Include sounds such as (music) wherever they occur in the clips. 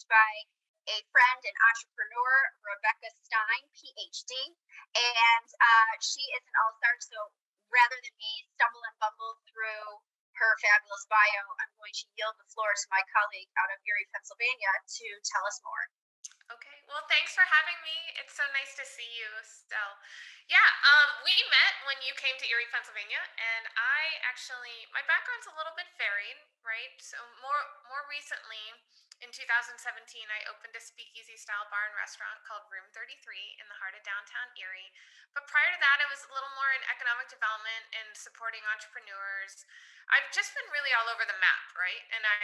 joined by a friend and entrepreneur, Rebecca Stein, PhD, and uh, she is an all star. So rather than me stumble and bumble through her fabulous bio, I'm going to yield the floor to my colleague out of Erie, Pennsylvania to tell us more. Okay, well, thanks for having me. It's so nice to see you still. Yeah, um, we met when you came to Erie, Pennsylvania, and I actually my background's a little bit varied, right? So more more recently, in 2017, I opened a speakeasy style bar and restaurant called Room 33 in the heart of downtown Erie. But prior to that, I was a little more in economic development and supporting entrepreneurs. I've just been really all over the map, right? And I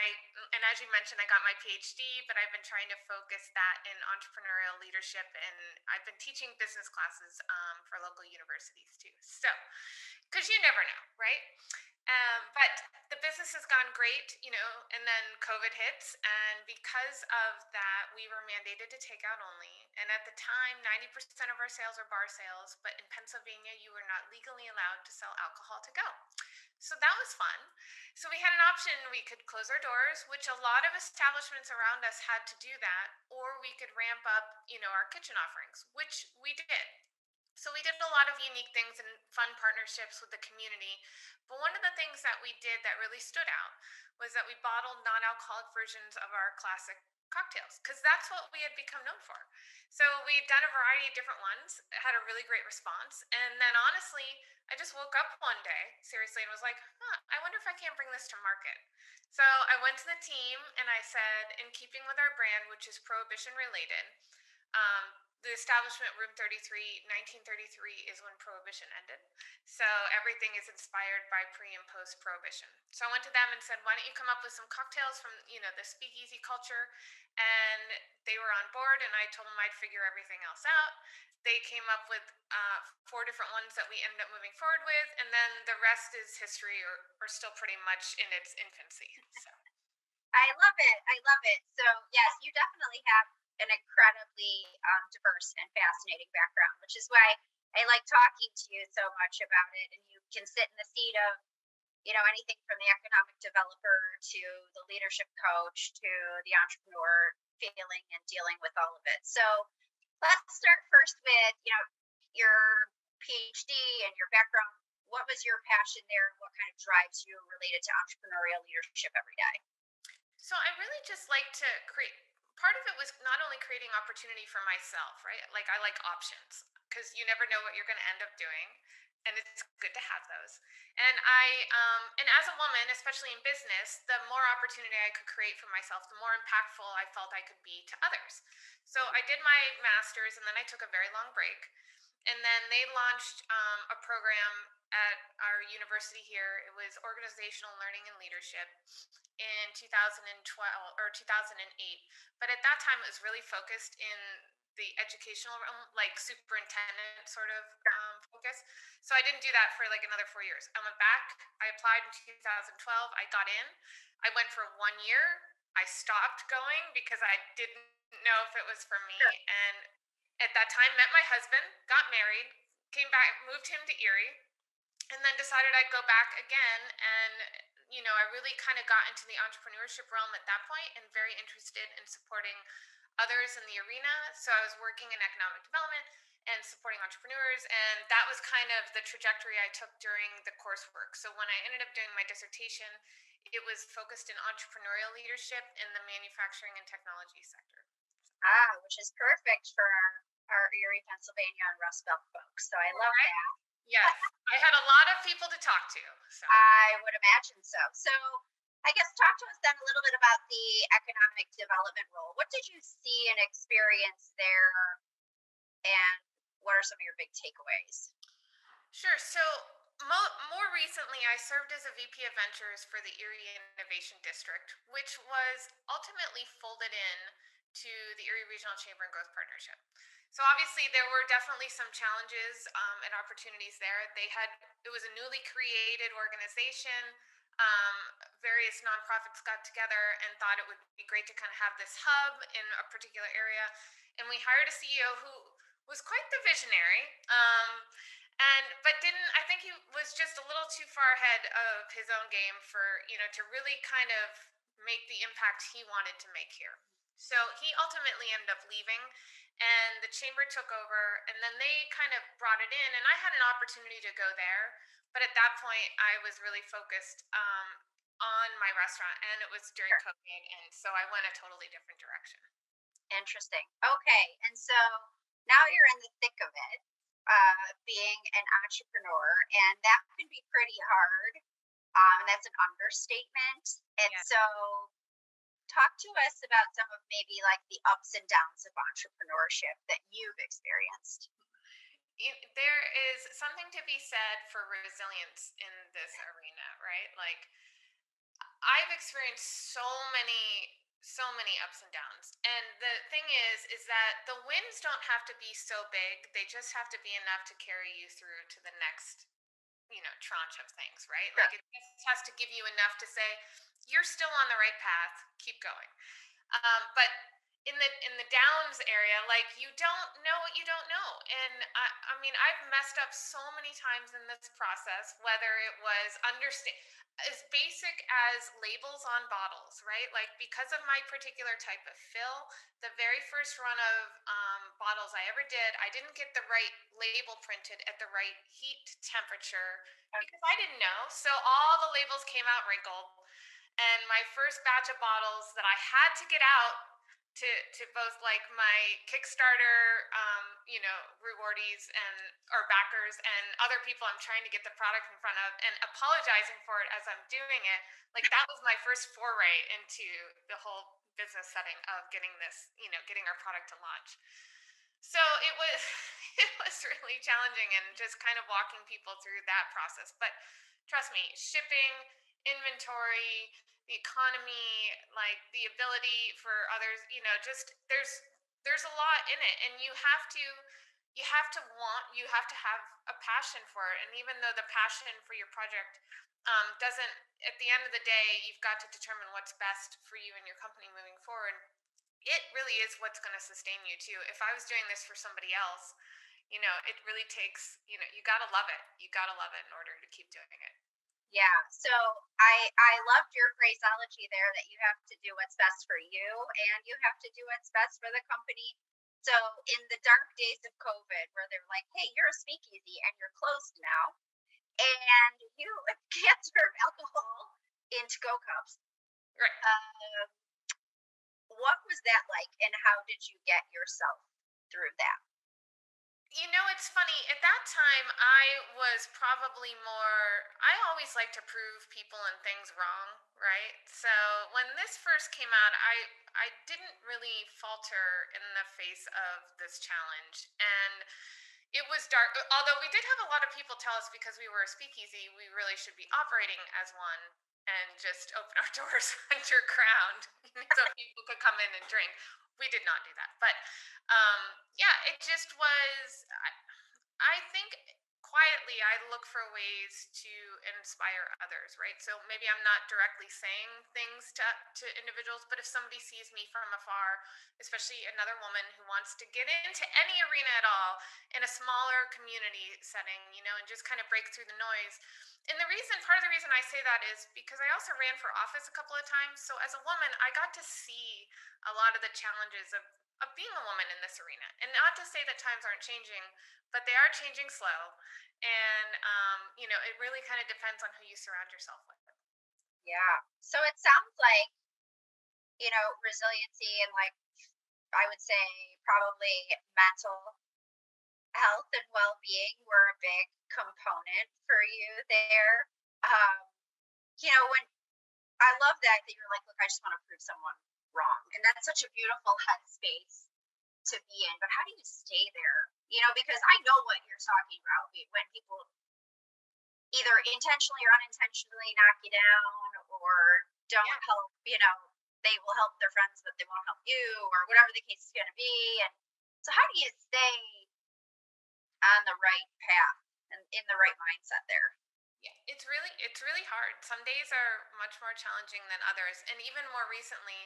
and as you mentioned, I got my PhD, but I've been trying to focus that in entrepreneurial leadership, and I've been teaching business classes um, for local universities too. So, because you never know, right? Um, but the business has gone great, you know, and then COVID hits. And because of that, we were mandated to take out only. And at the time, 90% of our sales are bar sales, but in Pennsylvania, you were not legally allowed to sell alcohol to go. So that was fun. So we had an option. We could close our doors, which a lot of establishments around us had to do that, or we could ramp up, you know, our kitchen offerings, which we did. So we did a lot of unique things and fun partnerships with the community. But one of the things that we did that really stood out was that we bottled non-alcoholic versions of our classic cocktails because that's what we had become known for. So we'd done a variety of different ones, had a really great response. And then honestly, I just woke up one day, seriously, and was like, huh, I wonder if I can't bring this to market. So I went to the team and I said, in keeping with our brand, which is prohibition related, um, the establishment room 33 1933 is when prohibition ended. So everything is inspired by pre and post prohibition. So i went to them and said why don't you come up with some cocktails from you know the speakeasy culture? And they were on board and i told them i'd figure everything else out. They came up with uh, four different ones that we ended up moving forward with and then the rest is history or, or still pretty much in its infancy so. (laughs) i love it. I love it. So yes you definitely have an incredibly um, diverse and fascinating background, which is why I like talking to you so much about it. And you can sit in the seat of, you know, anything from the economic developer to the leadership coach to the entrepreneur feeling and dealing with all of it. So let's start first with, you know, your PhD and your background. What was your passion there? What kind of drives you related to entrepreneurial leadership every day? So I really just like to create part of it was not only creating opportunity for myself, right? Like I like options because you never know what you're going to end up doing and it's good to have those. And I um and as a woman, especially in business, the more opportunity I could create for myself, the more impactful I felt I could be to others. So I did my masters and then I took a very long break. And then they launched um, a program at our university here. It was organizational learning and leadership in 2012 or 2008. But at that time, it was really focused in the educational realm, like superintendent sort of um, focus. So I didn't do that for like another four years. I went back. I applied in 2012. I got in. I went for one year. I stopped going because I didn't know if it was for me. Sure. And at that time, met my husband, got married, came back, moved him to Erie, and then decided I'd go back again and you know, I really kind of got into the entrepreneurship realm at that point and very interested in supporting others in the arena. So I was working in economic development and supporting entrepreneurs. And that was kind of the trajectory I took during the coursework. So when I ended up doing my dissertation, it was focused in entrepreneurial leadership in the manufacturing and technology sector. Ah, which is perfect for our, our Erie, Pennsylvania and Rust Belt folks. So I love right. that. Yes, I had a lot of people to talk to. So. I would imagine so. So, I guess talk to us then a little bit about the economic development role. What did you see and experience there, and what are some of your big takeaways? Sure. So, mo- more recently, I served as a VP of Ventures for the Erie Innovation District, which was ultimately folded in to the Erie Regional Chamber and Growth Partnership. So obviously there were definitely some challenges um, and opportunities there. They had it was a newly created organization. Um, various nonprofits got together and thought it would be great to kind of have this hub in a particular area, and we hired a CEO who was quite the visionary. Um, and but didn't I think he was just a little too far ahead of his own game for you know to really kind of make the impact he wanted to make here. So he ultimately ended up leaving and the chamber took over and then they kind of brought it in and I had an opportunity to go there. But at that point I was really focused um, on my restaurant and it was during sure. COVID. And so I went a totally different direction. Interesting. Okay. And so now you're in the thick of it, uh, being an entrepreneur, and that can be pretty hard. Um, and that's an understatement. And yeah. so talk to us about some of maybe like the ups and downs of entrepreneurship that you've experienced. There is something to be said for resilience in this arena, right? Like, I've experienced so many so many ups and downs. And the thing is is that the wins don't have to be so big. They just have to be enough to carry you through to the next you know tranche of things right? Like it just has to give you enough to say you're still on the right path. Keep going. Um, but in the in the downs area like you don't know what you don't know and I, I mean i've messed up so many times in this process whether it was understand as basic as labels on bottles, right? Like because of my particular type of fill, the very first run of um, bottles I ever did, I didn't get the right label printed at the right heat temperature because I didn't know. So all the labels came out wrinkled. And my first batch of bottles that I had to get out to to both like my Kickstarter, um, you know, rewardees and or backers and other people I'm trying to get the product in front of and apologizing for it as I'm doing it. Like that was my first foray into the whole business setting of getting this, you know, getting our product to launch. So it was (laughs) it was really challenging and just kind of walking people through that process. But trust me, shipping, inventory, the economy, like the ability for others, you know, just there's there's a lot in it. And you have to you have to want you have to have a passion for it. And even though the passion for your project um, doesn't at the end of the day you've got to determine what's best for you and your company moving forward it really is what's going to sustain you too. If i was doing this for somebody else you know it really takes you know you got to love it. You got to love it in order to keep doing it yeah. So I I loved your phraseology there that you have to do what's best for you and you have to do what's best for the company. So in the dark days of COVID, where they're like, "Hey, you're a speakeasy and you're closed now, and you (laughs) can't serve alcohol in to-go cups," right? Uh, what was that like, and how did you get yourself through that? You know, it's funny. At that time, I was probably more. I always like to prove people and things wrong, right? So when this first came out, I I didn't really falter in the face of this challenge, and it was dark. Although we did have a lot of people tell us because we were a speakeasy, we really should be operating as one and just open our (laughs) doors underground so people could come in and drink. We did not do that, but um, yeah, it just was. I, I think quietly I look for ways to inspire others, right? So maybe I'm not directly saying things to, to individuals, but if somebody sees me from afar, especially another woman who wants to get into any arena at all in a smaller community setting, you know, and just kind of break through the noise. And the reason, part of the reason I say that is because I also ran for office a couple of times. So as a woman, I got to see a lot of the challenges of of being a woman in this arena. And not to say that times aren't changing, but they are changing slow. And um, you know, it really kind of depends on who you surround yourself with. Yeah. So it sounds like, you know, resiliency and like I would say probably mental health and well being were a big component for you there. Um, you know, when I love that that you're like, look, I just want to prove someone wrong. And that's such a beautiful headspace to be in. But how do you stay there? You know, because I know what you're talking about when people either intentionally or unintentionally knock you down or don't yeah. help, you know, they will help their friends, but they won't help you or whatever the case is going to be. And so, how do you stay on the right path and in the right mindset there? Yeah, it's really it's really hard. Some days are much more challenging than others, and even more recently,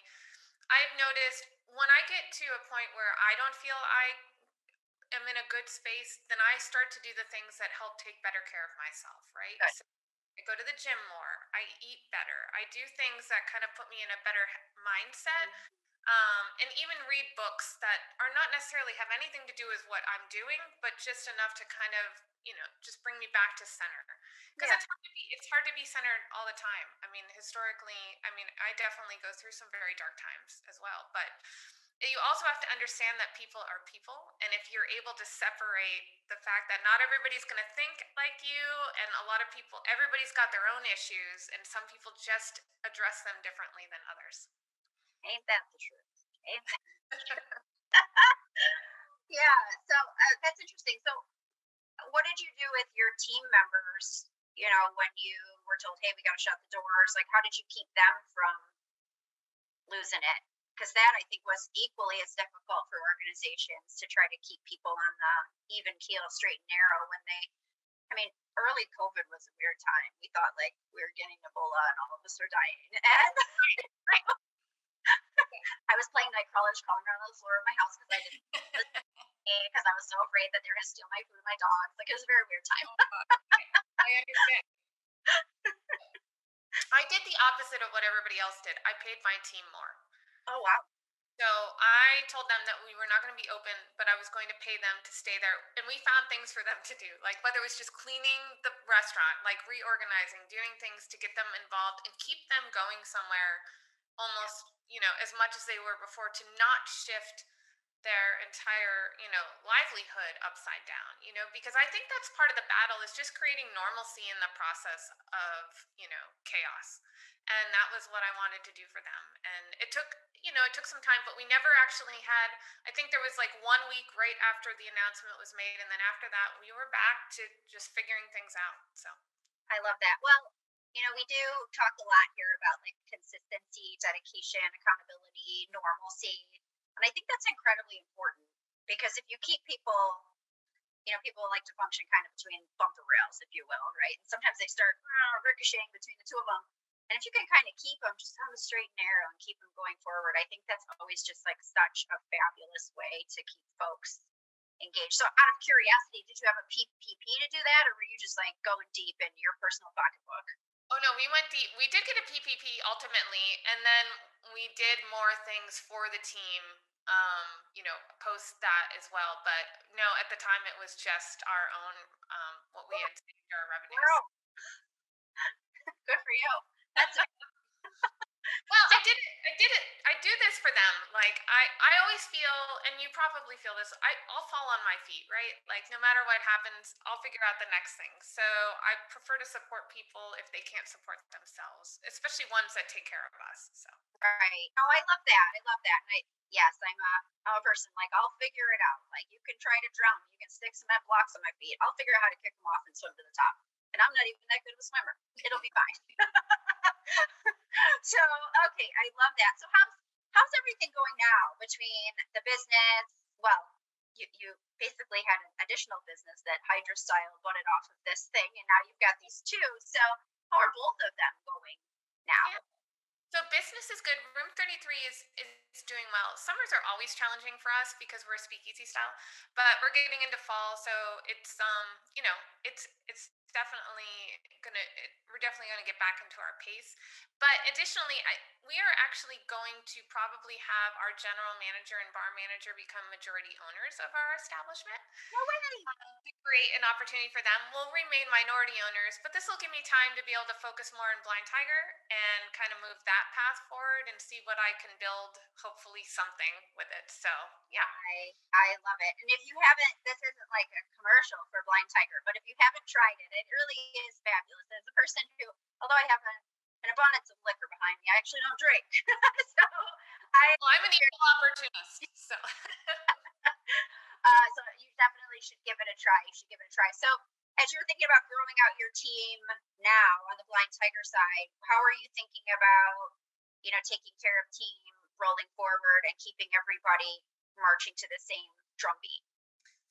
I've noticed when I get to a point where I don't feel I am in a good space, then I start to do the things that help take better care of myself, right? So I go to the gym more, I eat better, I do things that kind of put me in a better mindset. Mm-hmm. Um, and even read books that are not necessarily have anything to do with what I'm doing, but just enough to kind of you know just bring me back to center because yeah. it's hard to be it's hard to be centered all the time. I mean, historically, I mean, I definitely go through some very dark times as well, but you also have to understand that people are people and if you're able to separate the fact that not everybody's going to think like you and a lot of people everybody's got their own issues and some people just address them differently than others ain't that the truth ain't that (laughs) the truth (laughs) yeah so uh, that's interesting so what did you do with your team members you know when you were told hey we got to shut the doors like how did you keep them from losing it because that I think was equally as difficult for organizations to try to keep people on the even keel, straight and narrow when they, I mean, early COVID was a weird time. We thought like we were getting Ebola and all of us were dying. (laughs) And I was playing night crawlers crawling around on the floor of my house because I didn't (laughs) because I was so afraid that they were gonna steal my food and my dogs. Like it was a very weird time. Oh, I understand. (laughs) I did the opposite of what everybody else did. I paid my team more. Oh, wow. So I told them that we were not going to be open, but I was going to pay them to stay there. And we found things for them to do, like whether it was just cleaning the restaurant, like reorganizing, doing things to get them involved and keep them going somewhere almost, you know, as much as they were before to not shift their entire, you know, livelihood upside down, you know, because I think that's part of the battle is just creating normalcy in the process of, you know, chaos and that was what I wanted to do for them. And it took, you know, it took some time, but we never actually had. I think there was like one week right after the announcement was made, and then after that, we were back to just figuring things out. So I love that. Well, you know, we do talk a lot here about like consistency, dedication, accountability, normalcy, and I think that's incredibly important because if you keep people you know, people like to function kind of between bumper rails, if you will, right? And sometimes they start uh, ricocheting between the two of them. And if you can kind of keep them just on the straight and narrow and keep them going forward, I think that's always just like such a fabulous way to keep folks engaged. So, out of curiosity, did you have a PPP to do that, or were you just like going deep in your personal pocketbook? Oh no, we went deep. We did get a PPP ultimately, and then we did more things for the team. Um, you know, post that as well. But no, at the time it was just our own um, what we had saved our revenues. Wow. (laughs) Good for you. That's well, I did it. I did it. I do this for them. Like I, I always feel, and you probably feel this. I, I'll fall on my feet, right? Like no matter what happens, I'll figure out the next thing. So I prefer to support people if they can't support themselves, especially ones that take care of us. So right. Oh, I love that. I love that. And I, yes, I'm a, I'm a person like I'll figure it out. Like you can try to drown, you can stick cement blocks on my feet. I'll figure out how to kick them off and swim to the top. And I'm not even that good of a swimmer. It'll be fine. (laughs) so okay, I love that. So how's how's everything going now between the business? Well, you, you basically had an additional business that Hydrostyle bought it off of this thing, and now you've got these two. So how are both of them going now? Yeah. So business is good. Room 33 is, is doing well. Summers are always challenging for us because we're speakeasy style, but we're getting into fall, so it's um, you know, it's it's definitely gonna we're definitely gonna get back into our pace. But additionally I, we are actually going to probably have our general manager and bar manager become majority owners of our establishment. No way! Um, create an opportunity for them we'll remain minority owners but this will give me time to be able to focus more on blind tiger and kind of move that path forward and see what i can build hopefully something with it so yeah i i love it and if you haven't this isn't like a commercial for blind tiger but if you haven't tried it it really is fabulous. As a person who, although I have a, an abundance of liquor behind me, I actually don't drink. (laughs) so I, well, I'm an (laughs) equal opportunist. So. (laughs) uh, so you definitely should give it a try. You should give it a try. So as you're thinking about growing out your team now on the Blind Tiger side, how are you thinking about, you know, taking care of team rolling forward and keeping everybody marching to the same drumbeat?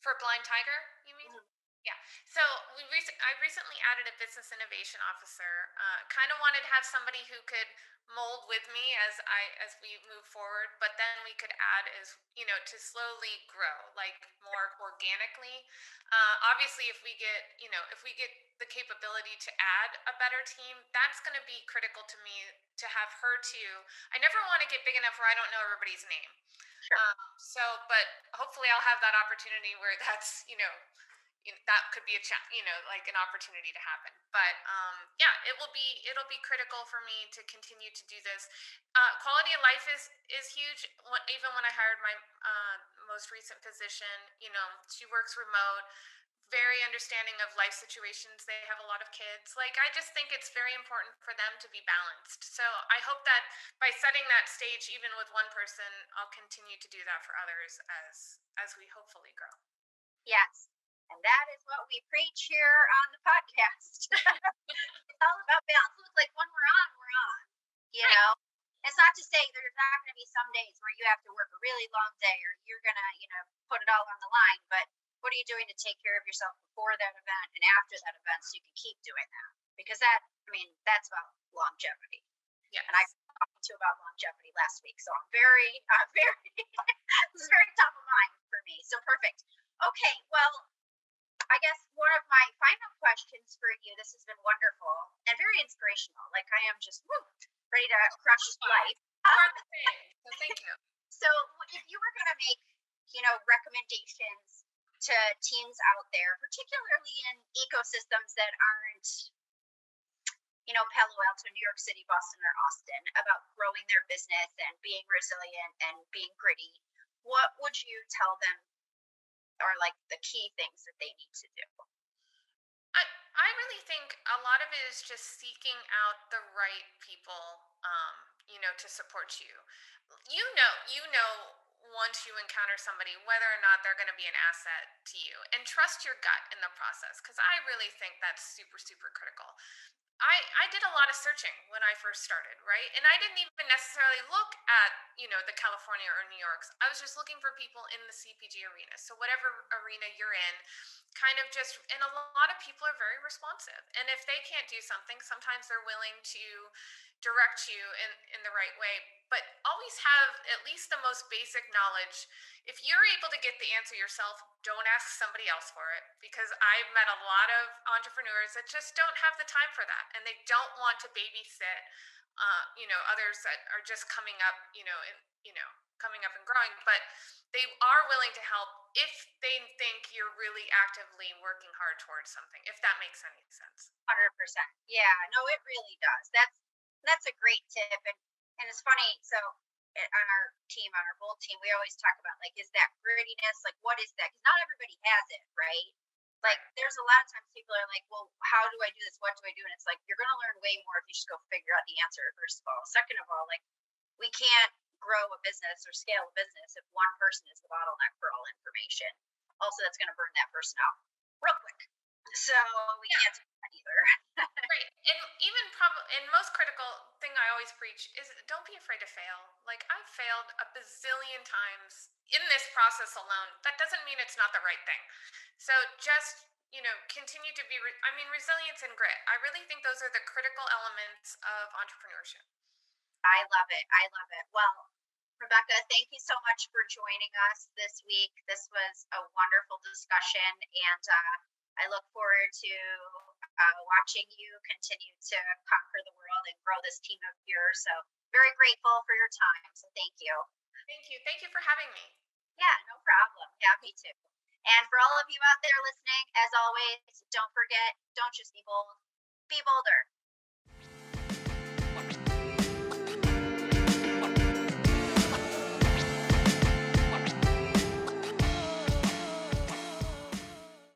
For Blind Tiger, you mean? Mm-hmm. Yeah. So we rec- I recently added a business innovation officer. Uh, kind of wanted to have somebody who could mold with me as I as we move forward, but then we could add as you know to slowly grow, like more organically. Uh, obviously, if we get you know if we get the capability to add a better team, that's going to be critical to me to have her to. I never want to get big enough where I don't know everybody's name. Sure. Um, so, but hopefully, I'll have that opportunity where (laughs) that's you know you know, that could be a cha- you know like an opportunity to happen. But um yeah it will be it'll be critical for me to continue to do this. Uh, quality of life is is huge. Even when i hired my uh, most recent physician you know she works remote very understanding of life situations. They have a lot of kids. Like i just think it's very important for them to be balanced. So i hope that by setting that stage even with one person i'll continue to do that for others as as we hopefully grow. Yes and that is what we preach here on the podcast. (laughs) it's all about balance. Look, like when we're on, we're on. You right. know, it's not to say there's not going to be some days where you have to work a really long day or you're going to, you know, put it all on the line. But what are you doing to take care of yourself before that event and after that event so you can keep doing that? Because that, I mean, that's about longevity. Yeah. And I talked to about longevity last week, so I'm very, uh, very, (laughs) this is very top of mind for me. So perfect. Okay, well, I guess one of my final questions for you, this has been wonderful and very inspirational. Like I am just woo, ready to crush life. Um, so thank you. (laughs) So if you were going to make, you know, recommendations to teams out there, particularly in ecosystems that aren't, you know, Palo Alto, New York City, Boston, or Austin, about growing their business and being resilient and being gritty, what would you tell them are like the key things that they need to do? I, I really think a lot of it is just seeking out the right people, um, you know, to support you. You know, you know, once you encounter somebody, whether or not they're going to be an asset to you, and trust your gut in the process, because I really think that's super, super critical. I, I did a lot of searching when I first started, right? And I didn't even necessarily look at, you know, the California or New York's. I was just looking for people in the CPG arena. So whatever arena you're in, kind of just and a lot of people are very responsive. And if they can't do something, sometimes they're willing to direct you in, in the right way. But always have at least the most basic knowledge. If you're able to get the answer yourself, don't ask somebody else for it. Because I've met a lot of entrepreneurs that just don't have the time for that and they don't want to babysit uh, you know, others that are just coming up, you know, and you know, coming up and growing, but they are willing to help if they think you're really actively working hard towards something, if that makes any sense. 100%. Yeah, no, it really does. That's that's a great tip. And, and it's funny. So eh, on our team, on our bold team, we always talk about like, is that grittiness? Like, what is that? Because not everybody has it, right? Like, there's a lot of times people are like, well, how do I do this? What do I do? And it's like, you're going to learn way more if you just go figure out the answer, first of all. Second of all, like, we can't grow a business or scale a business if one person is the bottleneck for all information. Also, that's going to burn that person out real quick. So we yeah. can't do that either. (laughs) right. And even probably, and most critical thing I always preach is don't be afraid to fail. Like I've failed a bazillion times in this process alone. That doesn't mean it's not the right thing. So just you know, continue to be, re- I mean, resilience and grit. I really think those are the critical elements of entrepreneurship. I love it. I love it. Well, Rebecca, thank you so much for joining us this week. This was a wonderful discussion, and uh, I look forward to uh, watching you continue to conquer the world and grow this team of yours. So, very grateful for your time. So, thank you. Thank you. Thank you for having me. Yeah, no problem. Yeah, me too. And for all of you out there listening, as always, don't forget, don't just be bold, be bolder.